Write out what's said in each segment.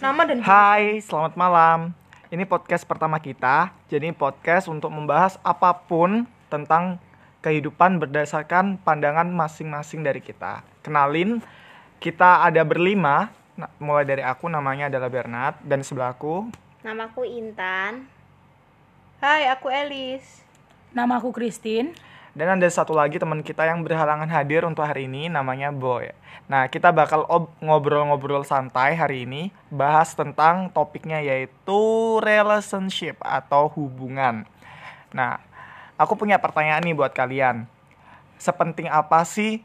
Nama dan Hai, selamat malam. Ini podcast pertama kita. Jadi podcast untuk membahas apa pun tentang kehidupan berdasarkan pandangan masing-masing dari kita. Kenalin, kita ada berlima. Nah, mulai dari aku namanya adalah Bernard dan sebelahku Namaku Intan. Hai, aku Elis. Nama aku Christine. Dan ada satu lagi teman kita yang berhalangan hadir untuk hari ini namanya Boy. Nah, kita bakal ob- ngobrol-ngobrol santai hari ini bahas tentang topiknya yaitu relationship atau hubungan. Nah, aku punya pertanyaan nih buat kalian. Sepenting apa sih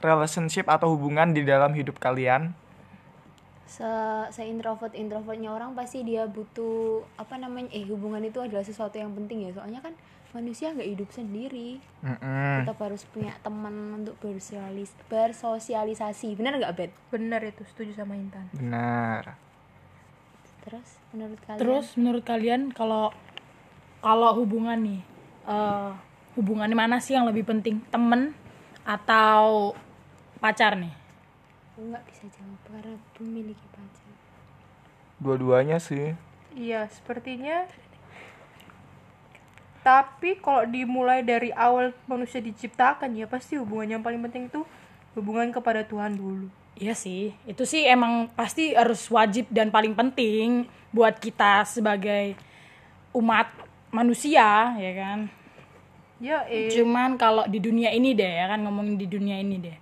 relationship atau hubungan di dalam hidup kalian? Se, se introvert introvertnya orang pasti dia butuh apa namanya eh hubungan itu adalah sesuatu yang penting ya soalnya kan manusia nggak hidup sendiri Mm-mm. tetap harus punya teman untuk bersosialis bersosialisasi benar nggak bet Bener itu, setuju sama Intan. Benar. terus menurut kalian Terus menurut kalian kalau kalau hubungan nih, eh hubungan mana sih yang lebih penting, temen atau pacar nih? aku nggak bisa jawab karena memiliki pacar Dua-duanya sih. Iya, sepertinya. Tapi kalau dimulai dari awal manusia diciptakan ya pasti hubungan yang paling penting itu hubungan kepada Tuhan dulu. Iya sih, itu sih emang pasti harus wajib dan paling penting buat kita sebagai umat manusia, ya kan? Ya, eh. Cuman kalau di dunia ini deh, ya kan ngomongin di dunia ini deh.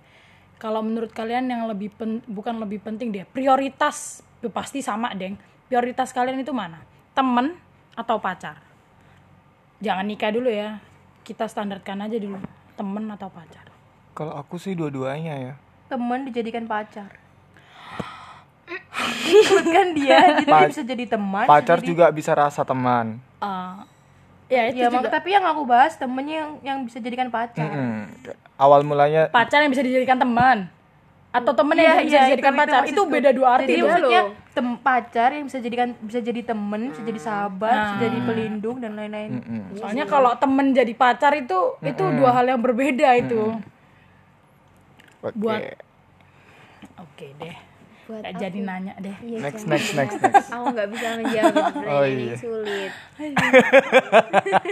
Kalau menurut kalian yang lebih pen- bukan lebih penting deh, prioritas pasti sama deng. Prioritas kalian itu mana? Temen atau pacar? Jangan nikah dulu ya. Kita standarkan aja dulu, temen atau pacar. Kalau aku sih dua-duanya ya. teman dijadikan pacar. Ikutkan dia, jadi Pa- bisa jadi teman. Pacar jadi- juga bisa rasa teman. Eh, ya itu Ya, mak- juga tapi yang aku bahas temennya yang yang bisa jadikan pacar. Mm-mm. Awal mulanya pacar yang bisa dijadikan teman atau temen yang Iya, bisa iya, dijadikan itu- itu pacar itu, maksudku. beda dua arti Jadi maksudnya tem pacar yang bisa jadikan bisa jadi temen, bisa jadi sahabat, bisa Nah. jadi pelindung dan lain-lain. Mm-mm. Soalnya kalau temen jadi pacar itu itu dua hal yang berbeda itu. Oke. Buat- Oke deh. Buat Gak aku. jadi nanya deh. Iya, Next, next, next, next. aku nggak bisa menjawab Oh, iya. sulit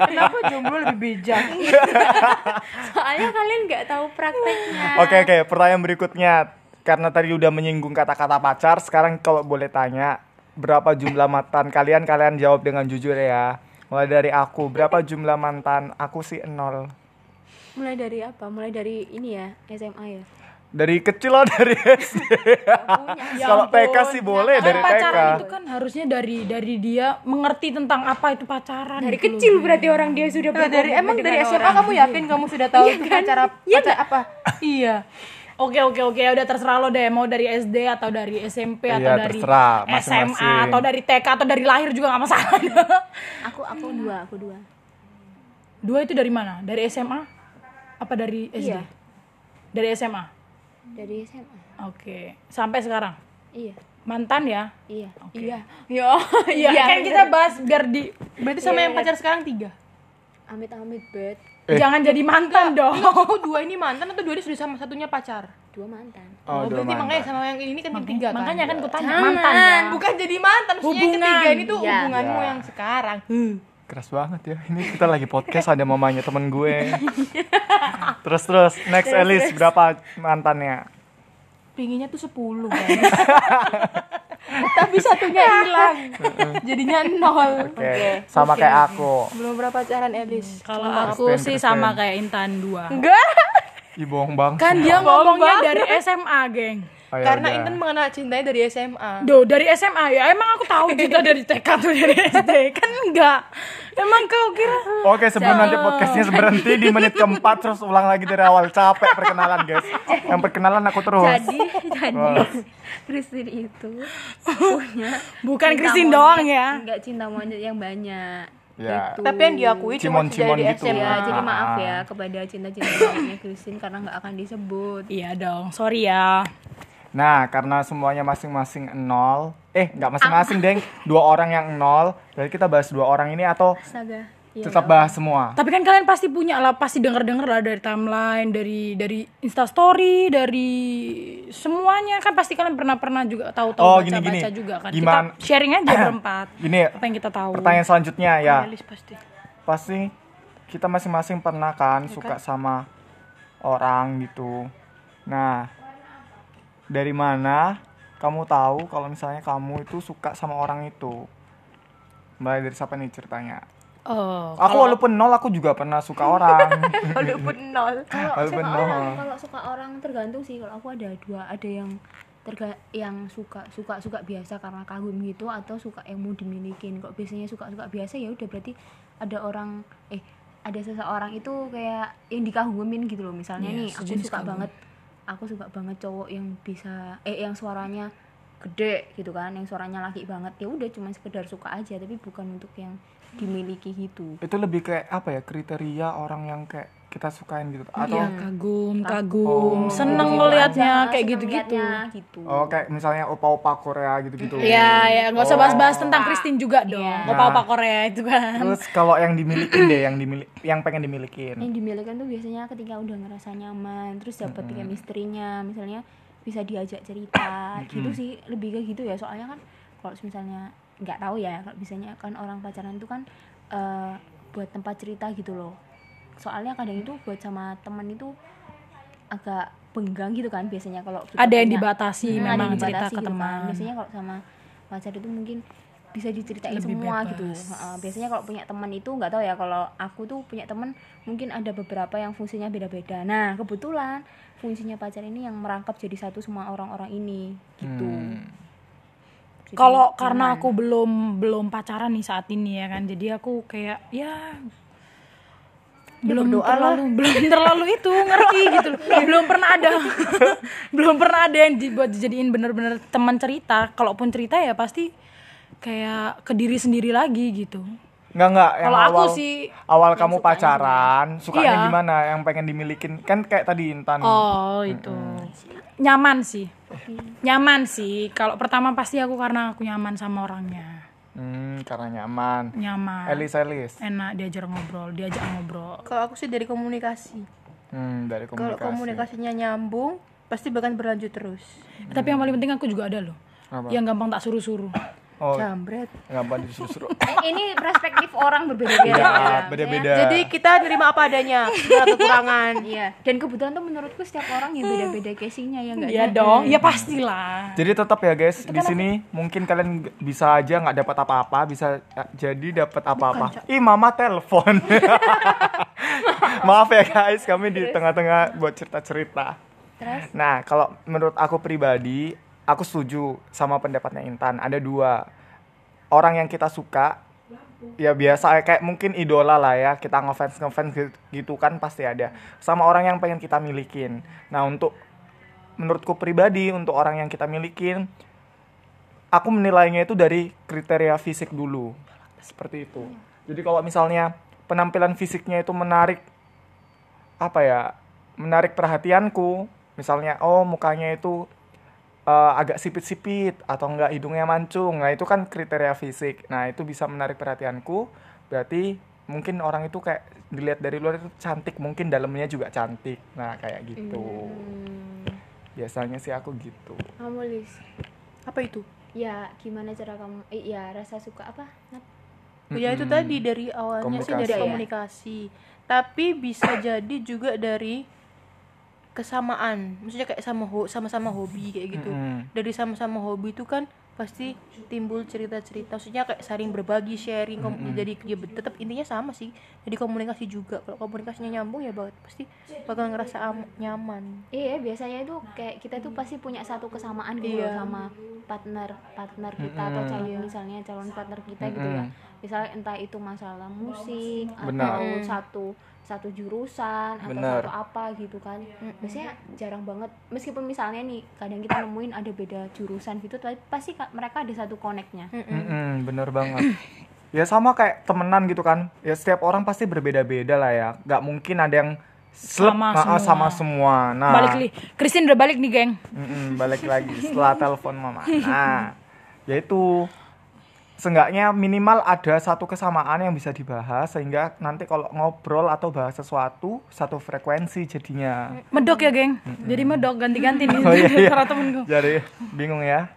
Kenapa jomblo lebih bijak? soalnya kalian nggak tahu prakteknya Oke oke, pertanyaan berikutnya karena tadi udah menyinggung kata-kata pacar, sekarang kalau boleh tanya berapa jumlah mantan kalian kalian jawab dengan jujur ya. Mulai dari aku, berapa jumlah mantan? Aku sih nol. mulai dari apa mulai dari ini ya SMA ya Dari kecil loh dari SD. Kalau TK sih boleh dari TK. pacaran itu kan harusnya dari dari dia mengerti tentang apa itu pacaran. dari gitu loh. kecil berarti orang dia sudah Coba dari emang dari SMA orang. kamu yakin kamu sudah tahu itu pacar apa? pacar apa? Iya. Oke oke oke udah terserah lo deh mau dari SD atau dari SMP atau Iya, dari terserah, SMA masing-masing. atau dari TK atau dari lahir juga nggak masalah. aku aku dua aku dua Dua itu dari mana? Dari SMA? Apa dari SD? Iya. Dari SMA. Dari SMA Oke. Sampai sekarang. iya Mantan ya? iya Oke. iya iya Iya, kan kita bahas biar di Berarti sama yang pacar sekarang tiga. amit amit bet Eh. jangan jadi mantan dong. Aku dua ini mantan atau dua ini sudah sama satunya pacar? dua mantan Oh, dua berarti makanya mantan. sama yang ini kan yang tiga kan? Makanya kan ku tanya mantan ya. bukan jadi mantan, maksudnya yang Hubungan. ketiga ini tuh Iya. hubunganmu Iya. yang sekarang. Keras banget ya. Ini kita lagi podcast ada mamanya temen gue. terus terus next Elis berapa mantannya? Pinginnya tuh 10 kan. Tapi satunya hilang. Jadinya nol. Oke. Sama kayak aku. Belum berapa pacaran Elis? Kalau Kristen, aku sih Kristen. sama kayak Intan dua. Enggak. Ih bohong bang. Kan dia ngomongnya dari SMA, geng. Oh, ya Karena udah. Intan mengenal cintanya dari SMA. Do dari SMA ya. Emang aku tahu kita dari TK atau dari SD kan enggak. Emang kau kira Oke sebelum nanti podcastnya berhenti di menit keempat terus ulang lagi dari awal capek perkenalan guys. Yang perkenalan aku terus. jadi jadi Wah. Christine itu punya bukan cinta Christine monyet- doang ya. enggak cinta monyet yang banyak Ya. Gitu. Tapi yang diakui cuma dari gitu. SMA. Ya, jadi maaf ya kepada cinta-cinta Christine karena nggak akan disebut. Iya dong, sorry ya. Nah karena semuanya masing-masing nol. Eh nggak masing-masing deng. Dua orang yang nol. Berarti kita bahas dua orang ini atau Astaga. tetap bahas semua Tapi kan kalian pasti punya lah, pasti denger-denger lah dari timeline, dari dari Instastory, dari semuanya kan pasti kalian pernah-pernah juga tahu-tahu Oh, baca-baca gini-gini. juga kan. Gimana- Kita sharing aja berempat. Gini Apa yang kita tahu. pertanyaan selanjutnya ya pasti pasti kita masing-masing pernah kan Iya suka sama orang gitu. Nah, dari mana kamu tahu kalau misalnya kamu itu suka sama orang itu? Mulai dari siapa nih ceritanya? Oh, Aku walaupun nol aku juga pernah suka orang. walaupun nol kalau Walaupun suka nol. orang kalau suka orang tergantung sih kalau aku ada dua ada yang terga yang suka suka suka biasa karena kagum gitu atau suka yang mau dimilikin kok biasanya suka suka biasa ya udah berarti ada orang eh ada seseorang itu kayak yang dikagumin gitu loh misalnya Iya, nih aku suka kagum. banget aku suka banget cowok yang bisa eh yang suaranya gede gitu kan yang suaranya laki banget. Ya udah cuma sekedar suka aja tapi bukan untuk yang dimiliki gitu. Itu lebih kayak apa ya kriteria orang yang kayak kita sukain gitu atau Iya, kagum, kagum, Oh. seneng Gitu ngelihatnya aja, kayak gitu-gitu. liatnya, gitu oh kayak misalnya opa-opa Korea gitu-gitu. Iya, ya nggak usah Oh. bahas-bahas tentang Christine juga dong. Iya. Opa-opa Korea itu kan. Terus kalau yang dimilikin deh, yang dimiliki yang pengen dimilikin. yang dimilikan tuh biasanya ketika udah ngerasa nyaman terus dapat chemistry-nya misalnya bisa diajak cerita gitu sih lebih ke gitu ya soalnya kan kalau misalnya nggak tahu ya kalau biasanya kan orang pacaran itu kan eh, buat tempat cerita gitu loh soalnya kadang itu buat sama temen itu agak benggang gitu kan biasanya kalau Ada yang dibatasi Hmm, memang cerita ke gitu kan. teman. biasanya kalau sama pacar itu mungkin bisa diceritain Lebih semua bebas. gitu biasanya kalau punya teman itu nggak tahu ya kalau aku tuh punya teman mungkin ada beberapa yang fungsinya beda-beda nah kebetulan fungsinya pacar ini yang merangkap jadi satu semua orang-orang ini gitu Hmm. Kalau karena aku belum belum pacaran nih saat ini ya kan, jadi aku kayak ya belum berdoa terlalu belum terlalu itu ngerti gitu loh. belum pernah ada belum pernah ada yang dibuat dijadiin bener-bener teman cerita kalaupun cerita ya pasti kayak ke diri sendiri lagi gitu Enggak enggak yang Kalau aku awal sih- awal kamu pacaran, sukanya Iya. gimana? Yang pengen dimilikin kan kayak tadi Intan. Oh itu nyaman sih, nyaman sih. Kalau pertama pasti aku karena aku nyaman sama orangnya, Hmm, karena nyaman. nyaman, Elis Elis. enak diajar ngobrol, diajak ngobrol. kalau aku sih dari komunikasi Hmm, dari kalau komunikasi. komunikasinya nyambung pasti bahkan berlanjut terus Tapi yang paling penting aku juga ada loh, Apa? yang gampang tak suruh-suruh. Oh, jambret gampang disuruh-suruh. Eh, ini perspektif orang berbeda-beda Iya, ya. beda-beda. jadi kita nerima apa adanya segala kekurangan Iya, dan kebetulan tuh menurutku setiap orang yang beda-beda casingnya ya enggak Iya dong, ya pastilah. Jadi tetap ya guys, di sini mungkin kalian bisa aja nggak dapat apa-apa, bisa eh, jadi dapat apa-apa. Ih, mama telepon. Maaf ya guys, kami di tengah-tengah buat cerita-cerita. Terus? Nah, kalau menurut aku pribadi, aku setuju sama pendapatnya Intan. Ada dua orang yang kita suka, ya biasa kayak mungkin idola lah ya. Kita ngefans ngefans gitu, gitu kan pasti ada. Sama orang yang pengen kita milikin. Nah, untuk menurutku pribadi untuk orang yang kita milikin, aku menilainya itu dari kriteria fisik dulu. Seperti itu. Jadi kalau misalnya penampilan fisiknya itu menarik apa ya menarik perhatianku misalnya oh mukanya itu eh, agak sipit-sipit atau enggak hidungnya mancung. Nah itu kan kriteria fisik. Nah itu bisa menarik perhatianku. Berarti mungkin orang itu kayak dilihat dari luar itu cantik mungkin dalamnya juga cantik. Nah kayak gitu. Hmm, biasanya sih aku gitu. Kamu Lis apa itu? Ya gimana cara kamu eh, ya rasa suka apa Nat? ya itu tadi dari awalnya sih dari Komunikasi. komunikasi. Tapi bisa jadi juga dari kesamaan. Maksudnya kayak sama ho- sama-sama hobi kayak gitu. Mm-mm. dari sama-sama hobi itu kan pasti timbul cerita-cerita. Maksudnya kayak saling berbagi sharing. Kom- jadi ya tetap intinya sama sih. Jadi komunikasi juga. Kalau komunikasinya nyambung ya banget pasti bakal ngerasa am- nyaman. Iya biasanya itu kayak kita tuh pasti punya satu kesamaan gitu Iya. sama partner partner kita atau calon misalnya calon partner kita gitu ya. Misalnya entah itu masalah musik Benar. atau satu satu jurusan atau Benar. satu apa gitu kan. Biasanya jarang banget. Meskipun misalnya nih kadang kita nemuin ada beda jurusan gitu tapi pasti ka- mereka ada satu koneknya Mm-mm, bener banget. Ya sama kayak temenan gitu kan. Ya setiap orang pasti berbeda-beda lah ya. Nggak mungkin ada yang slep Sama nah, semua. sama semua. Nah. Balik li, Christine udah balik nih geng. Mm-mm, balik lagi setelah telepon mama. Nah, yaitu seenggaknya minimal ada satu kesamaan yang bisa dibahas sehingga nanti kalau ngobrol atau bahas sesuatu satu frekuensi jadinya. Medok ya, geng. Jadi medok ganti-ganti nih Oh, iya, iya. temenku. Jadi bingung ya.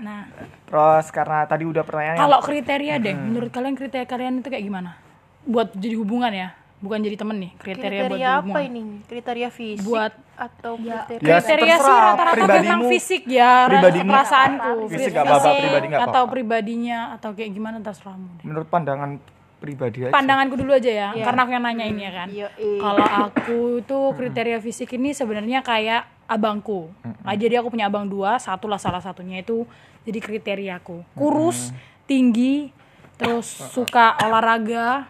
Nah, Terus karena tadi udah pertanyaan kalau kriteria deh, menurut kalian kriteria kalian itu kayak gimana? Buat jadi hubungan ya, bukan jadi temen nih. Kriteria, buat kriteria jadi apa ini kriteria fisik Buat- atau Ya, kriteria Ya, kriteria sih rata-rata pribadimu- tentang fisik ya, pribadimu- perasaanku, Fisik apa-apa, pribadi nggak atau apa-apa. pribadinya atau kayak gimana terserahmu deh. menurut pandangan pribadi aja. Pandanganku dulu aja ya, Iya. karena aku yang nanya ini ya kan. Iya, iya. Kalau aku tuh kriteria fisik ini sebenarnya kayak abangku. Nah, jadi aku punya abang dua, satu lah salah satunya itu jadi kriteriaku. Kurus, tinggi, terus suka olahraga.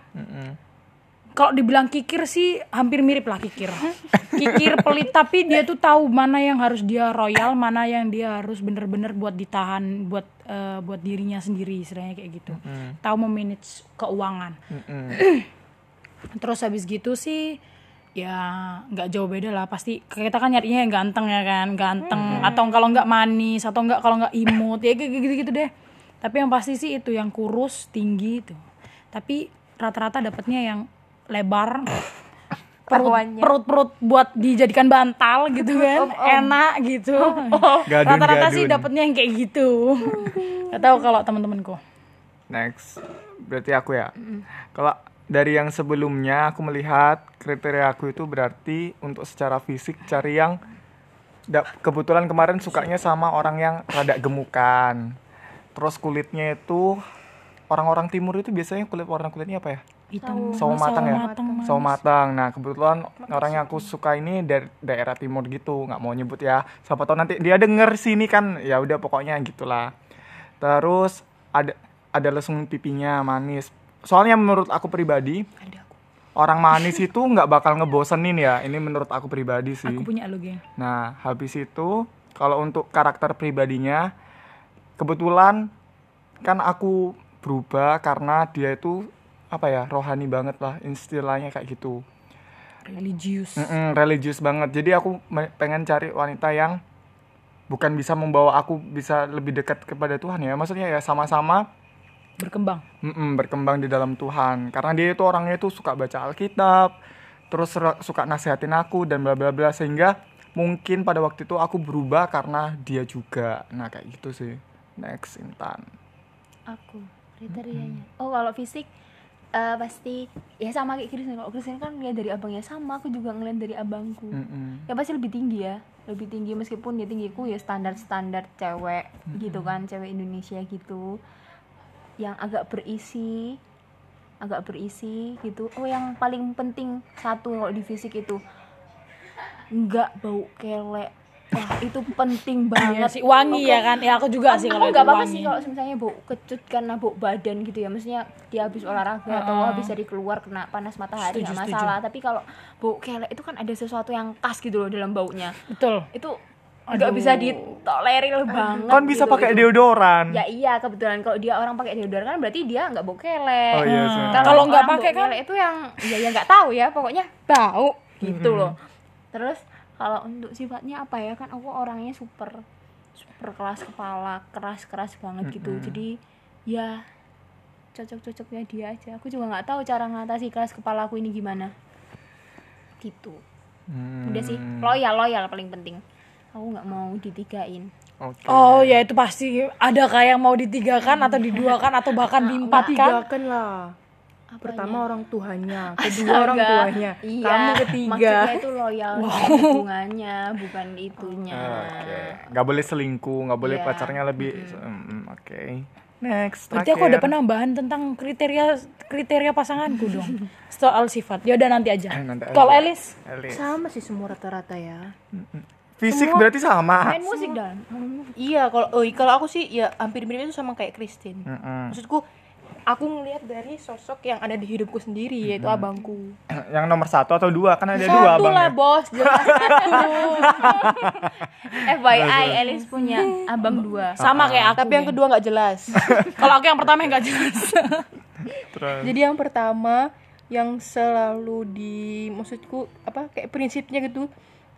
Kalau dibilang kikir sih hampir mirip lah kikir. Kikir pelit tapi dia tuh tahu mana yang harus dia royal, mana yang dia harus bener-bener buat ditahan buat eh, buat dirinya sendiri istilahnya kayak gitu. Tahu memanage keuangan. Terus habis gitu sih ya nggak jauh beda lah. Pasti kita kan nyarinya yang ganteng ya kan ganteng. Atau kalau nggak manis atau nggak kalau nggak imut ya gitu gitu deh. Tapi yang pasti sih itu yang kurus tinggi itu. Tapi rata-rata dapatnya yang lebar. Perut Perawannya. perut perut buat dijadikan bantal gitu kan. enak gitu. Rata-rata sih dapatnya yang kayak gitu. Nggak tahu kalau teman-temanku Next, berarti aku ya. Kalau dari yang sebelumnya aku melihat kriteria aku itu berarti untuk secara fisik cari yang da- kebetulan kemarin sukanya sama orang yang rada gemukan. Terus kulitnya itu orang-orang timur itu biasanya kulit warna kulitnya apa ya? Hitam Sawo matang ya? matang, Sawo matang. Nah, kebetulan orang yang aku suka ini dari daerah timur gitu, nggak mau nyebut ya. Siapa tahu nanti dia denger sini kan, ya udah pokoknya gitulah. Terus ada ada lesung pipinya manis. Soalnya menurut aku pribadi, orang manis itu nggak bakal ngebosenin ya. Ini menurut aku pribadi sih. aku punya geng Nah, habis itu kalau untuk karakter pribadinya kebetulan kan aku berubah karena dia itu apa ya rohani banget lah istilahnya kayak gitu. Religius. Mm-mm, religius banget. Jadi aku pengen cari wanita yang bukan bisa membawa aku bisa lebih dekat kepada Tuhan ya. Maksudnya ya sama-sama berkembang. Mm-mm, berkembang di dalam Tuhan. Karena dia itu orangnya itu suka baca Alkitab terus suka nasihatin aku dan bla bla bla sehingga mungkin pada waktu itu aku berubah karena dia juga. Nah kayak gitu sih. Next Intan. Aku kriterianya. Oh kalau fisik eh, pasti ya sama kayak Kristen kalau Kristen kan lihat dari abangnya sama aku juga ngeliat dari abangku. Mm-mm. ya pasti lebih tinggi ya lebih tinggi meskipun ya tinggiku ya standar standar cewek gitu kan cewek Indonesia gitu yang agak berisi agak berisi gitu. Oh yang paling penting satu kalau di fisik itu nggak bau kelek wah itu penting Iya banget sih wangi Oke. ya kan ya aku juga sih Aku kalau itu nggak apa-apa sih kalau misalnya bau kecut karena bau badan gitu ya maksudnya dia habis olahraga atau habis dari keluar kena panas matahari Setuju, nggak setuju. masalah tapi kalau bau kelek itu kan ada sesuatu yang khas gitu loh dalam baunya betul itu nggak bisa ditolerir banget kan bisa gitu, pakai itu. deodoran ya iya kebetulan kalau dia orang pakai deodoran kan berarti dia nggak bau kelek oh iya sih. Kalau nggak pakai kan? kelek itu yang ya ya nggak tahu ya pokoknya bau gitu Mhm. loh terus kalau untuk sifatnya apa ya? Kan aku orangnya super super keras kepala keras keras banget gitu. Mhm. jadi ya cocok-cocoknya dia aja. Aku juga nggak tahu cara ngatasi keras kepala aku ini gimana. Gitu. Hmm, udah sih. Loyal loyal paling penting. Aku nggak mau ditigain oke. oh ya itu pasti. Ada kayak mau ditigakan atau diduakan atau bahkan diempatkan? Tigakan lah pertama orang tuanya kedua orang Astaga. tuanya iya, kamu ketiga maksudnya itu loyal sama hubungannya bukan itunya Oke, nggak boleh selingkuh, nggak boleh Iya. pacarnya lebih. Mm, Oke, next. berarti aku ada terakhir. penambahan tentang kriteria kriteria pasanganku dong soal sifat ya udah nanti aja Eh, nanti aja. kalau Elis Elis. sama sih semua rata-rata ya Fisik berarti sama. main musik dan iya kalau oh, kalau aku sih ya hampir mirip itu sama kayak Christine Mm-mm. maksudku aku ngelihat dari sosok yang ada di hidupku sendiri yaitu abangku. Yang nomor satu atau dua? Kan ada dua satu abang lah ya. bos jelas FYI Elis punya abang dua. Sama kayak aku tapi yang kedua nggak jelas. Kalau aku yang pertama nggak jelas. Terus. jadi yang pertama yang selalu di maksudku apa kayak prinsipnya gitu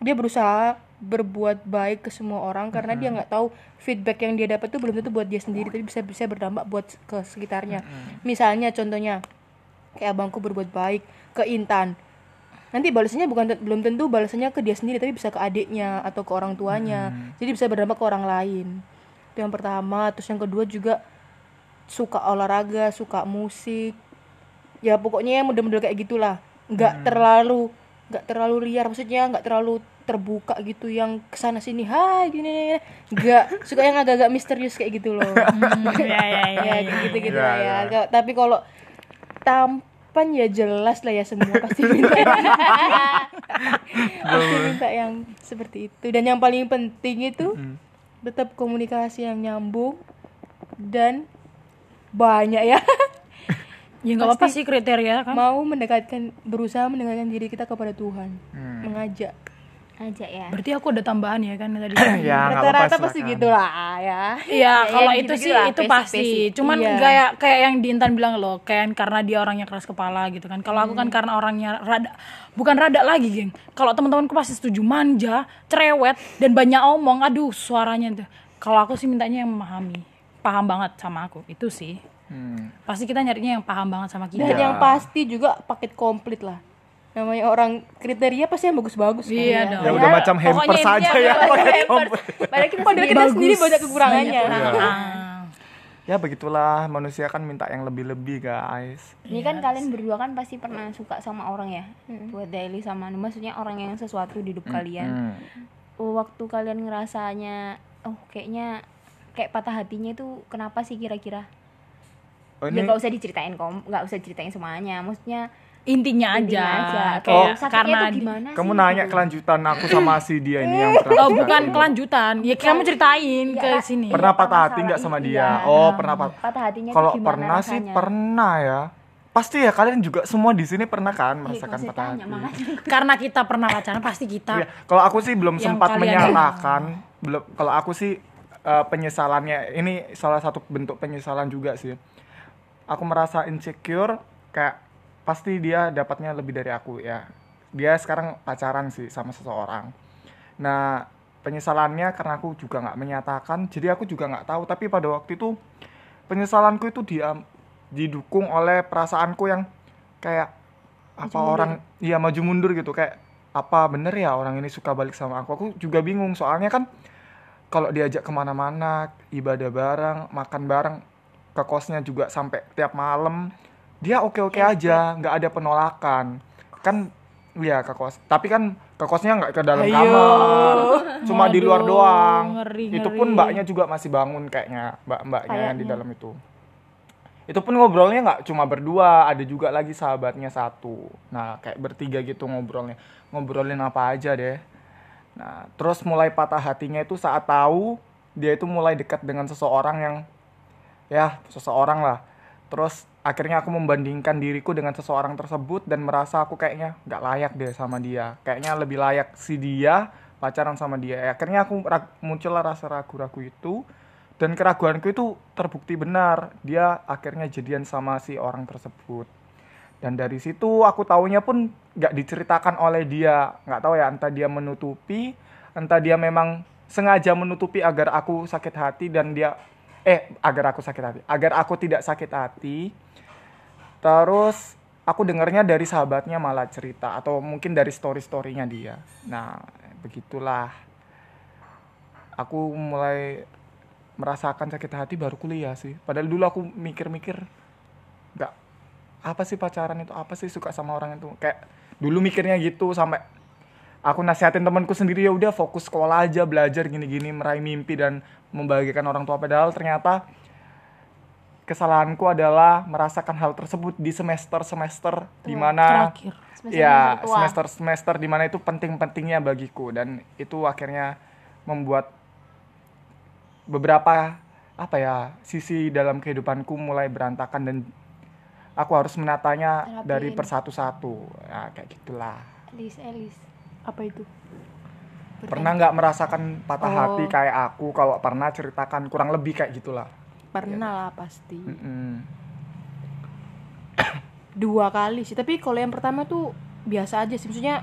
dia berusaha berbuat baik ke semua orang karena dia nggak tahu feedback yang dia dapat tuh belum tentu buat dia sendiri tapi bisa bisa berdampak buat ke sekitarnya. Misalnya contohnya kayak abangku berbuat baik ke Intan. Nanti balasannya bukan belum tentu balasannya ke dia sendiri tapi bisa ke adiknya atau ke orang tuanya. Jadi bisa berdampak ke orang lain. Itu yang pertama. Terus yang kedua juga suka olahraga suka musik. Ya pokoknya yang model-model kayak gitulah. Nggak terlalu nggak terlalu liar. Maksudnya nggak terlalu terbuka gitu yang ke sana sini hai gini nggak suka yang agak-agak misterius kayak gitu loh. Ya ya ya, ya ya. gitu gitu Ya, ya ya. Tapi kalau tampan ya jelas lah ya semua pasti minta. Pasti minta yang seperti itu. Dan yang paling penting itu tetap komunikasi yang nyambung dan banyak ya. Ya nggak apa-apa sih kriteria kan mau mendekatkan berusaha mendekatkan diri kita kepada Tuhan. Mengajak aja ya berarti aku ada tambahan ya kan tadi ya rata-rata pasti silakan. gitu lah ya Iya, kalau yang itu sih lah, itu pasti. basic. Cuman Iya. kayak kayak yang Dintan bilang loh, kayak karena dia orangnya keras kepala gitu kan. Kalau aku kan Hmm. karena orangnya rada bukan rada lagi, geng. Kalau teman-temanku pasti setuju manja, cerewet dan banyak omong. Aduh, suaranya tuh. Kalau aku sih mintanya yang memahami, paham banget sama aku. Itu sih. Hmm. Pasti kita nyarinya yang paham banget sama kita. dan yang pasti juga paket komplit lah namanya orang kriteria pasti yang bagus-bagus kan Iya dong. ya udah macam hampers pokoknya saja ya pakai Hampers. Padahal kita padahal sendiri kita bagus. sendiri banyak kekurangannya Ah. ya begitulah manusia kan minta yang lebih-lebih guys Ini kan kalian berdua kan pasti pernah suka sama orang ya. Buat Daily sama Anu, maksudnya orang yang sesuatu di hidup kalian. Hmm. Waktu kalian ngerasanya oh kayaknya kayak patah hatinya itu kenapa sih kira-kira? Oh, Ya ini nggak usah diceritain kom, nggak usah ceritain semuanya. Maksudnya Intinya aja. intinya aja. Kayak Kayak sakitnya karena gimana kamu sih? nanya kelanjutan aku sama si dia ini yang pernah Oh, bukan kelanjutan. Ya kamu ceritain Iya, ke sini. pernah patah Masalah hati nggak sama ini, dia iya. oh pernah patah patah hatinya kalau pernah sih rasanya? pernah ya pasti ya kalian juga semua di sini pernah kan Ih, merasakan saya patah tanya, hati. Karena kita pernah pacaran pasti kita Iya, kalau aku sih belum sempat menyalahkan belum kalau aku sih eh, penyesalannya ini salah satu bentuk penyesalan juga sih aku merasa insecure kayak pasti dia dapatnya lebih dari aku ya. Dia sekarang pacaran sih sama seseorang. Nah penyesalannya karena aku juga nggak menyatakan jadi aku juga nggak tahu. Tapi pada waktu itu penyesalanku itu dia didukung oleh perasaanku yang kayak apa orang iya maju mundur gitu. Kayak apa bener ya orang ini suka balik sama aku? Aku juga bingung. Soalnya kan kalau diajak ke mana-mana ibadah bareng makan bareng ke kosnya juga sampai tiap malam dia oke-oke aja nggak ada penolakan. Kan Iya ke kos. Tapi kan ke kosnya nggak ke dalam Ayo. kamar. Cuma di luar doang. ngeri, itu pun ngeri. mbaknya juga masih bangun kayaknya mbak mbaknya yang di dalam itu. Itu pun ngobrolnya nggak cuma berdua ada juga lagi sahabatnya satu. Nah kayak bertiga gitu ngobrolnya. Ngobrolin apa aja deh. Nah terus mulai patah hatinya itu saat tahu dia itu mulai dekat dengan seseorang yang ya seseorang lah terus akhirnya aku membandingkan diriku dengan seseorang tersebut dan merasa aku kayaknya nggak layak deh sama dia. Kayaknya lebih layak si dia pacaran sama dia. Akhirnya aku muncullah rasa ragu-ragu itu. Dan keraguanku itu terbukti benar. Dia akhirnya jadian sama si orang tersebut. Dan dari situ aku taunya pun nggak diceritakan oleh dia. Nggak tahu ya entah dia menutupi entah dia memang sengaja menutupi agar aku sakit hati dan dia eh agar aku sakit hati. Agar aku tidak sakit hati. Terus aku dengarnya dari sahabatnya malah cerita atau mungkin dari story storynya dia. Nah begitulah. Aku mulai merasakan sakit hati baru kuliah sih. Padahal dulu aku mikir-mikir nggak apa sih pacaran itu? Apa sih suka sama orang itu? Kayak dulu mikirnya gitu sampai aku nasihatin temanku sendiri ya udah fokus sekolah aja belajar gini-gini meraih mimpi dan membahagiakan orang tua padahal ternyata kesalahanku adalah merasakan hal tersebut di semester semester di mana terakhir. Semester ya semester tua. semester semester di mana itu penting-pentingnya bagiku dan itu akhirnya membuat beberapa apa ya sisi dalam kehidupanku mulai berantakan dan aku harus menatanya Terapiin. dari persatu-satu ya kayak gitulah Elis, Elis. Apa itu pernah nggak merasakan patah Oh. hati kayak aku kalau pernah ceritakan kurang lebih kayak gitulah pernah lah pasti Mm-mm. dua kali sih tapi kalau yang pertama tuh biasa aja sih maksudnya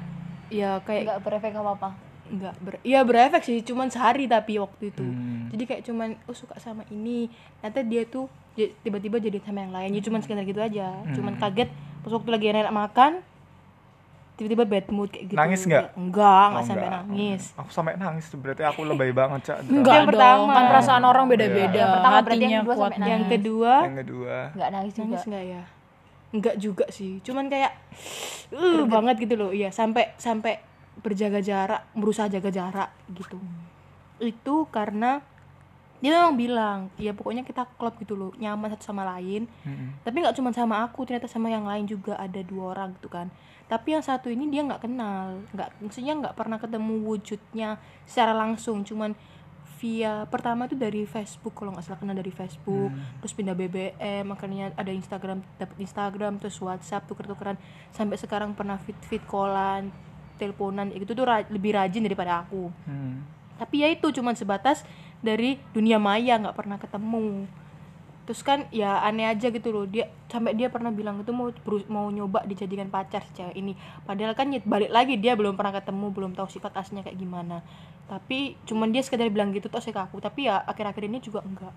ya kayak Enggak berefek apa-apa. nggak ber ya berefek sih cuman sehari tapi waktu itu Hmm. jadi kayak cuman oh suka sama ini ternyata dia tuh j- tiba-tiba jadi sama yang lain ya cuman sekedar gitu aja cuman Hmm. kaget pas waktu lagi enak makan tiba-tiba bad mood kayak gitu Nangis nggak? Enggak Oh, nggak sampai enggak. nangis Aku sampai nangis tuh berarti aku lebay banget, Cak. Enggak Yang dong, pertama. kan perasaan orang beda-beda. Yang pertama berarti yang kedua kuat. sampai nangis. yang kedua Yang kedua. nggak nangis juga nangis nggak ya enggak juga sih cuman kayak uh banget gitu loh iya sampai sampai berjaga jarak berusaha jaga jarak gitu itu karena dia memang bilang ya pokoknya kita klop gitu loh nyaman satu sama lain Mm-mm. tapi nggak cuma sama aku ternyata sama yang lain juga ada dua orang gitu kan tapi yang satu ini dia nggak kenal. Nggak maksudnya nggak pernah ketemu wujudnya secara langsung. Cuman via pertama itu dari Facebook kalau nggak salah kenal dari Facebook. Terus pindah BBM makanya ada Instagram dapat Instagram terus WhatsApp tuker-tukeran sampai sekarang pernah fit fit callan teleponan itu tuh ra- lebih rajin daripada aku. Hmm. tapi ya itu cuman sebatas dari dunia maya nggak pernah ketemu terus kan ya aneh aja gitu loh. Dia sampai dia pernah bilang itu mau mau nyoba dijadikan pacar si cewek ini. Padahal kan ya balik lagi dia belum pernah ketemu belum tahu sifat aslinya kayak gimana. Tapi cuman dia sekedar bilang gitu tuh ke aku. Tapi ya akhir-akhir ini juga enggak.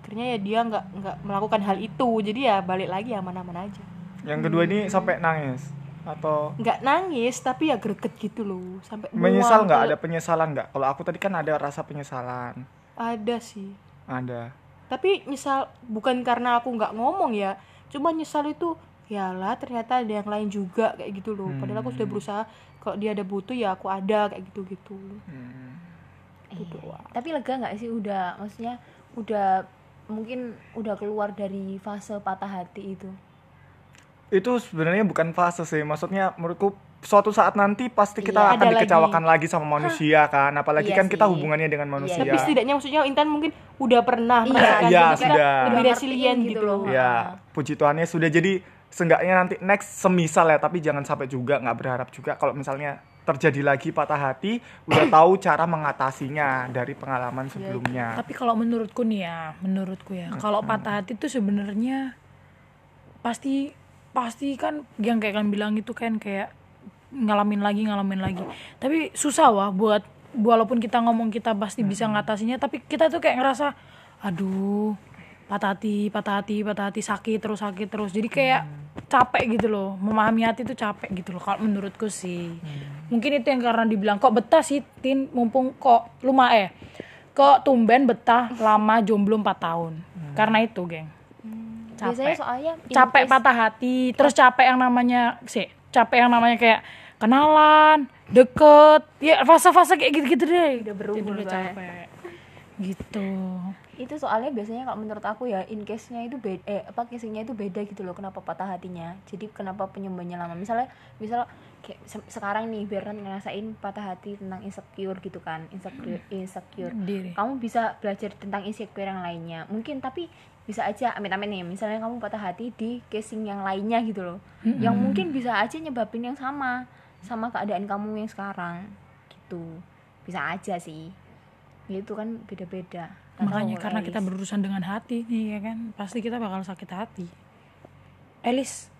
Akhirnya ya dia nggak nggak melakukan hal itu. Jadi ya balik lagi aman-aman aja. Yang kedua ini sampai nangis atau nggak nangis tapi ya greget gitu loh. Sampai menyesal nggak? Ada penyesalan nggak? Kalau aku tadi kan ada rasa penyesalan. ada sih. Ada. Tapi nyesal bukan karena aku nggak ngomong ya cuma nyesal itu ya lah ternyata ada yang lain juga kayak gitu loh padahal aku sudah berusaha kalau dia ada butuh ya aku ada kayak gitu gitu Hmm. Iya. tapi lega nggak sih udah maksudnya udah mungkin udah keluar dari fase patah hati itu Itu sebenarnya bukan fase sih. Maksudnya menurutku suatu saat nanti pasti kita Iya, akan ada lagi. dikecewakan lagi sama manusia kan. Apalagi Iya kan kita sih. hubungannya dengan manusia. tapi setidaknya maksudnya Intan mungkin udah pernah Iya, merasakan iya, kita sudah. lebih resilient gitu gitu loh loh. Ya, puji Tuhannya sudah jadi seenggaknya nanti next semisal ya, tapi jangan sampai juga nggak berharap juga kalau misalnya terjadi lagi patah hati, udah tahu cara mengatasinya dari pengalaman sebelumnya. Tapi kalau menurutku nih ya, menurutku ya, kalau patah hati itu sebenarnya pasti pasti kan yang kayak kan bilang itu kan kayak ngalamin lagi ngalamin lagi. Tapi susah wah buat walaupun kita ngomong kita pasti bisa ngatasinya, tapi kita tuh kayak ngerasa aduh patah hati, patah hati, patah hati sakit terus sakit terus. Jadi kayak capek gitu loh, memahami hati itu capek gitu loh. Kalau menurutku sih, mungkin itu yang karena dibilang kok betah sih, tin mumpung kok lumayan eh kok tumben betah lama jomblo 4 tahun. Karena itu, geng. biasanya Capek. soalnya in Capek patah hati, terus capek yang namanya sih, capek yang namanya kayak kenalan, deket, ya fase-fase kayak gitu-gitu deh. Udah berumur Jadi udah capek. Gitu. itu soalnya biasanya kalau menurut aku ya in case nya itu beda eh apa casingnya itu beda gitu loh kenapa patah hatinya jadi kenapa penyembuhannya lama misalnya misal kayak se- sekarang nih biar ngerasain patah hati tentang insecure gitu kan insecure insecure. Diri. kamu bisa belajar tentang insecure yang lainnya. Mungkin tapi bisa aja amit-amit nih misalnya kamu patah hati di casing yang lainnya gitu loh. Yang mungkin bisa aja nyebabin yang sama sama keadaan kamu yang sekarang gitu. Bisa aja sih. Itu kan beda-beda. Nggak Makanya karena Elis. kita berurusan dengan hati nih ya kan, pasti kita bakal sakit hati. Elis,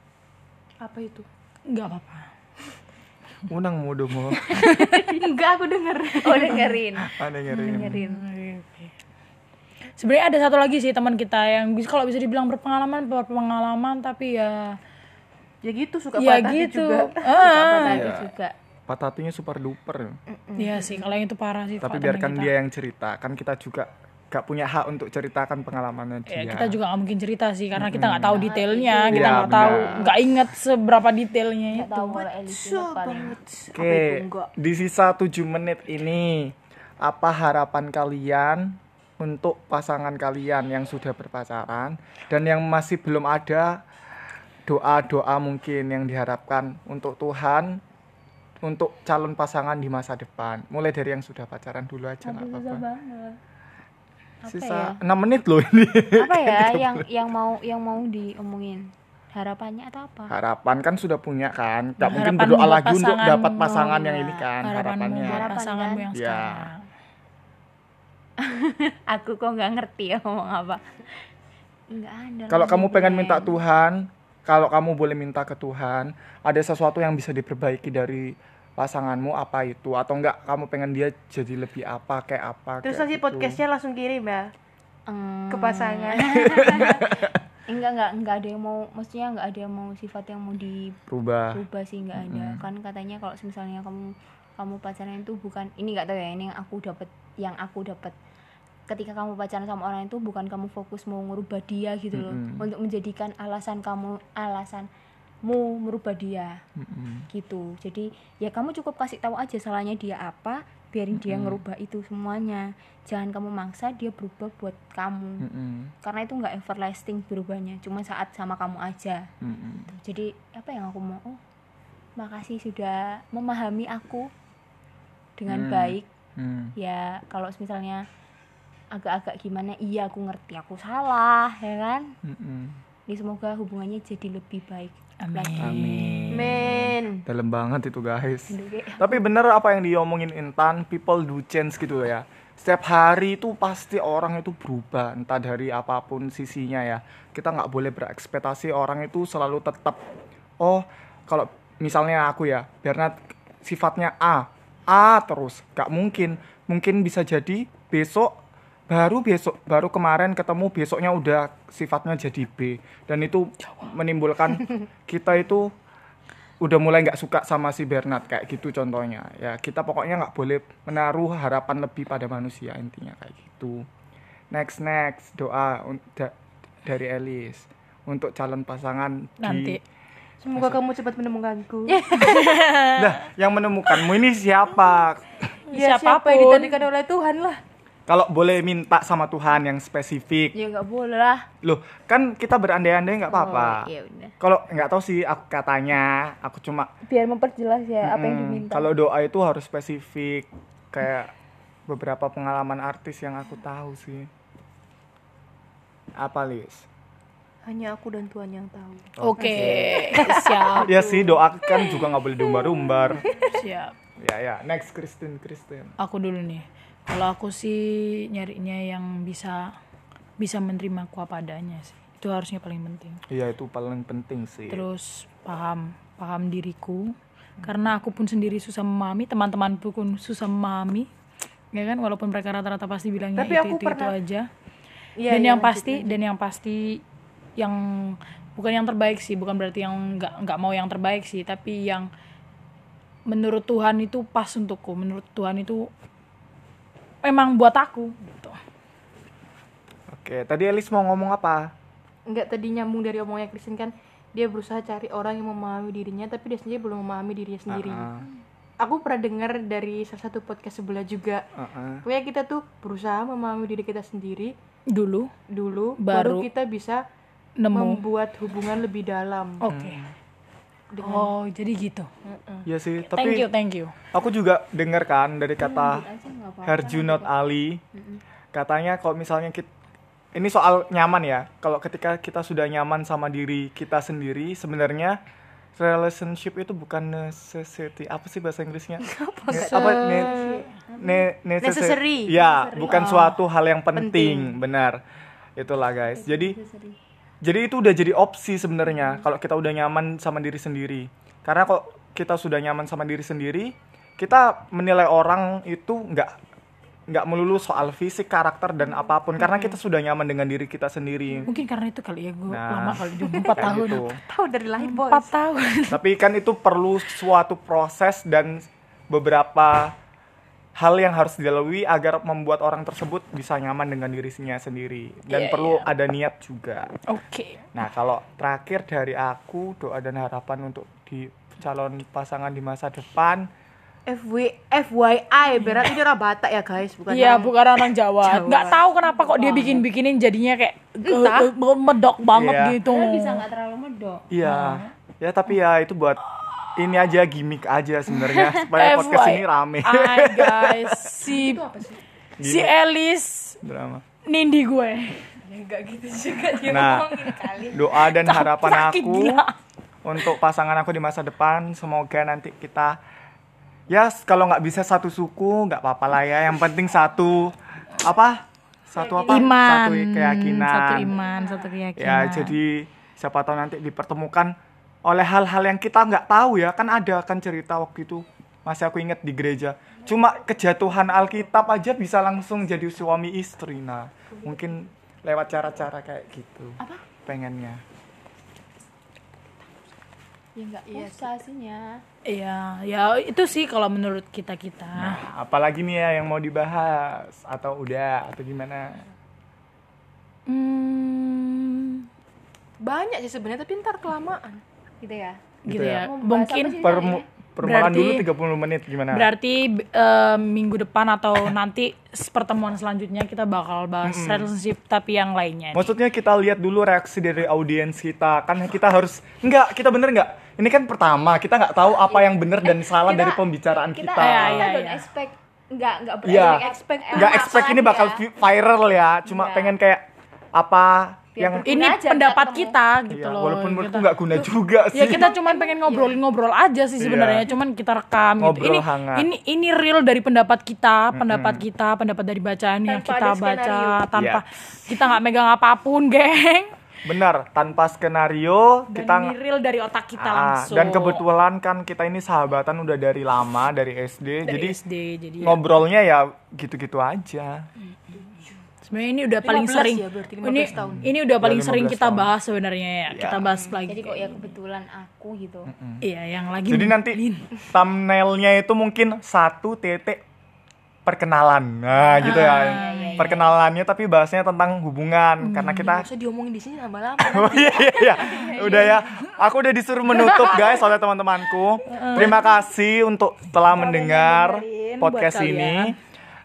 apa itu? Nggak apa-apa. Unang mau dong mau. enggak aku denger oh dengerin Aneh ngeri. dengerin Sebenarnya ada satu lagi sih teman kita yang bisa kalau bisa dibilang berpengalaman berpengalaman tapi ya ya gitu suka ya patah hati gitu. juga patah Ah, hati Iya. juga Patah hatinya super duper. Iya sih, kalau yang itu parah sih. Tapi biarkan kita. dia yang cerita. Kan kita juga gak punya hak untuk ceritakan pengalamannya Ya, dia. kita juga nggak mungkin cerita sih karena kita nggak tahu detailnya, kita Iya, nggak tahu, benar. nggak inget seberapa detailnya nggak itu. tahu Oke, di sisa 7 menit ini apa harapan kalian untuk pasangan kalian yang sudah berpacaran dan yang masih belum ada doa-doa mungkin yang diharapkan untuk Tuhan untuk calon pasangan di masa depan. Mulai dari yang sudah pacaran dulu aja nggak apa-apa. Apa ya Sisa 6 menit loh ini. apa ya yang yang mau yang mau diomongin harapannya atau apa Harapan kan sudah punya kan. Nggak mungkin Harapanmu berdoa lagi untuk dapat pasangan yang ya. ini kan harapannya. Harapan pasanganmu kan? yang Ya. sekarang. aku kok nggak ngerti ya ngomong apa nggak ada Kalau kamu pengen minta Tuhan, kalau kamu boleh minta ke Tuhan, ada sesuatu yang bisa diperbaiki dari pasanganmu apa itu? Atau enggak kamu pengen dia jadi lebih apa kayak apa terus kayak nanti gitu. podcastnya langsung kirim ya? Hmm, ke pasangan. Enggak enggak enggak ada yang mau maksudnya enggak ada yang mau sifat yang mau berubah. dirubah sih enggak ada. Kan katanya kalau misalnya kamu kamu pacaran itu bukan ini enggak tahu ya ini yang aku dapat yang aku dapat. Ketika kamu pacaran sama orang itu bukan kamu fokus mau merubah dia gitu loh. Untuk menjadikan alasan kamu alasanmu merubah dia Mm-mm. gitu jadi ya kamu cukup kasih tahu aja salahnya dia apa biarin dia ngerubah itu semuanya jangan kamu maksa dia berubah buat kamu Mm-mm. karena itu nggak everlasting berubahnya cuma saat sama kamu aja Mm-mm. jadi apa yang aku mau oh makasih sudah memahami aku dengan Hmm. baik Mm. ya kalau misalnya agak-agak gimana iya aku ngerti aku salah ya kan Mm-mm. ini semoga hubungannya jadi lebih baik Amin. Amin. men Dalam banget itu guys. Tapi bener apa yang diomongin Intan, people do change gitu ya. Setiap hari itu pasti orang itu berubah, entah dari apa pun sisinya ya. Kita nggak boleh berekspektasi orang itu selalu tetap. Oh, kalau misalnya aku ya, Bernard sifatnya A, A terus, nggak mungkin. Mungkin bisa jadi besok baru besok baru kemarin ketemu besoknya udah sifatnya jadi B. Dan itu menimbulkan kita itu udah mulai nggak suka sama si Bernard kayak gitu contohnya. Ya kita pokoknya nggak boleh menaruh harapan lebih pada manusia intinya kayak gitu. Next next doa da- dari Elis. Untuk calon pasangan Nanti. di semoga kamu cepat menemukanku. Lah yang menemukanmu ini siapa? Ya siapa Siapa pun. yang ditadikan oleh Tuhan lah kalau boleh minta sama Tuhan yang spesifik ya nggak boleh lah loh kan kita berandai-andai nggak apa-apa Oh, iya udah kalau nggak tahu sih aku katanya aku cuma biar memperjelas ya apa yang Mm, diminta Kalau doa itu harus spesifik kayak beberapa pengalaman artis yang aku tahu sih. Apa Lis? hanya aku dan Tuhan yang tahu Oke, siap, Ya sih doa kan juga nggak boleh diumbar-umbar. siap. ya ya next Kristen Kristen. Aku dulu nih. Kalau aku sih nyarinya yang bisa bisa menerima aku apa adanya sih. Itu harusnya paling penting. Iya itu paling penting sih. Terus paham paham diriku. Karena aku pun sendiri susah memahami, teman-temanku pun susah memahami. Ya kan, walaupun mereka rata-rata pasti bilangnya Tapi itu, aku itu, pernah- itu aja. Iya, dan iya, yang pasti dan yang pasti yang bukan yang terbaik sih bukan berarti yang nggak nggak mau yang terbaik sih tapi yang menurut Tuhan itu pas untukku menurut Tuhan itu memang buat aku gitu. Oke tadi Elis mau ngomong apa? Enggak tadi nyambung dari omongnya Kristen kan dia berusaha cari orang yang memahami dirinya tapi dia sendiri belum memahami dirinya sendiri. Ah, Aku pernah dengar dari salah satu podcast sebelah juga. ah, ah. Pokoknya kita tuh berusaha memahami diri kita sendiri dulu dulu baru, Baru. kita bisa nemu membuat hubungan lebih dalam. oke oh jadi gitu. Iya sih. thank Tapi you thank you. aku juga dengar kan dari kata aja nggak apa-apa Herjunot Ali. katanya kalau misalnya kita ini soal nyaman ya. Kalau ketika kita sudah nyaman sama diri kita sendiri sebenarnya relationship itu bukan necessity. Apa sih bahasa Inggrisnya? Ne- apa ne, ne- Necessary. ya bukan suatu hal yang penting, benar. Itulah guys. Jadi jadi itu udah jadi opsi sebenarnya kalau kita udah nyaman sama diri sendiri. Karena kalau kita sudah nyaman sama diri sendiri kita menilai orang itu nggak nggak melulu soal fisik karakter dan apa pun. Karena kita sudah nyaman dengan diri kita sendiri. Mungkin karena itu kali ya gue Nah, lama kali 4 Kayak tahun. gitu. Tahu dari lahir bos. 4 tahun. Tapi kan itu perlu suatu proses dan beberapa hal yang harus dilalui agar membuat orang tersebut bisa nyaman dengan dirinya sendiri dan Iya, perlu ada niat juga oke Nah, kalau terakhir dari aku doa dan harapan untuk di calon pasangan di masa depan, FW FYI berat ini orang Batak ya guys, bukan Iya, bukan orang Jawa. Jawa. Nggak tahu kenapa kok dia bikin-bikinin jadinya kayak Entah. eh, eh, medok banget Iya. gitu. Karena bisa nggak terlalu medok iya, ya tapi ya itu buat ini aja gimmick aja sebenarnya supaya podcast ini rame. Ay guys, si si Elis Drama. nindi gue. Enggak gitu juga dia Nah, ngomongin kali. doa dan harapan aku gila. untuk pasangan aku di masa depan semoga nanti kita ya kalau nggak bisa satu suku nggak apa-apa lah ya yang penting satu apa satu apa Iman. satu keyakinan Satu iman, satu keyakinan. ya jadi siapa tahu nanti dipertemukan oleh hal-hal yang kita nggak tahu ya. Kan ada kan cerita waktu itu. Masih aku inget di gereja. Cuma kejatuhan Alkitab aja bisa langsung jadi suami istri nah. Mungkin lewat cara-cara kayak gitu. Apa? pengennya. Ya nggak usah aslinya Iya, ya itu sih kalau menurut kita kita. Nah, apalagi nih ya yang mau dibahas? Atau udah? Atau gimana? Hmm, banyak sih sebenarnya tapi ntar kelamaan gitu ya gitu, Gitu ya. ya. Mungkin? Per permulaan dulu Berarti- 30 menit gimana? berarti eh, minggu depan atau nanti pertemuan selanjutnya kita bakal bahas relationship tapi yang lainnya. nih. Maksudnya kita lihat dulu reaksi dari audiens kita. Kan kita harus enggak, kita bener enggak? Ini kan pertama, kita nggak tahu apa yang bener dan salah kita- dari pembicaraan kita kita. Iya, kita iya, don't iya. expect nggak nggak Iya. expect Nggak expect ini bakal ya. vi- viral ya. Cuma Iya. pengen kayak apa yang Ini aja, pendapat ketemu. kita gitu Iya, loh. walaupun menurutku Kita- nggak guna juga sih. Ya kita cuman pengen ngobrolin-ngobrol aja sih sebenarnya, Iya. cuman kita rekam gitu. Ngobrol Ini hangat. ini ini real dari pendapat kita, pendapat kita, pendapat dari bacaan yang Tanpa kita ada baca skenario. tanpa Yes. kita nggak megang apa pun, geng. Benar, tanpa skenario Dan kita ini real dari otak kita Ah, langsung. dan kebetulan kan kita ini sahabatan udah dari lama dari SD, dari jadi SD jadi ya. ngobrolnya ya gitu-gitu aja. Sebenarnya ini udah paling 15 sering ya, berarti 15 ini tahun. ini udah paling 15 sering kita tahun. bahas sebenarnya ya. Kita bahas lagi. jadi kok ya kebetulan aku gitu Iya, yang lagi Jadi nanti thumbnailnya itu mungkin satu titik perkenalan, nah gitu ya. Perkenalannya tapi bahasnya tentang hubungan karena kita usah diomongin di sini lama-lama Oh iya iya iya. Udah ya. Aku udah disuruh menutup guys oleh teman-temanku. Terima kasih untuk telah mendengar podcast ini.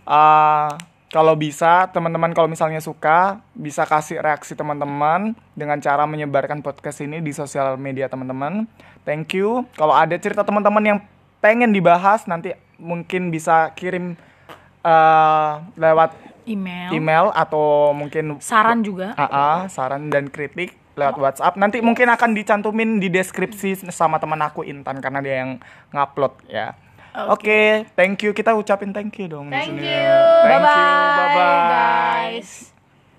kalian. Kalau bisa teman-teman kalau misalnya suka bisa kasih reaksi teman-teman dengan cara menyebarkan podcast ini di sosial media teman-teman. Thank you. Kalau ada cerita teman-teman yang pengen dibahas nanti mungkin bisa kirim eh, lewat email, email atau mungkin saran juga. AA, saran dan kritik lewat WhatsApp. Nanti mungkin akan dicantumin di deskripsi sama teman aku Intan karena dia yang ngupload ya. Oke, thank you. Kita ucapin thank you dong di Thank sini. you. Thank you. Bye-bye, Bye-bye. guys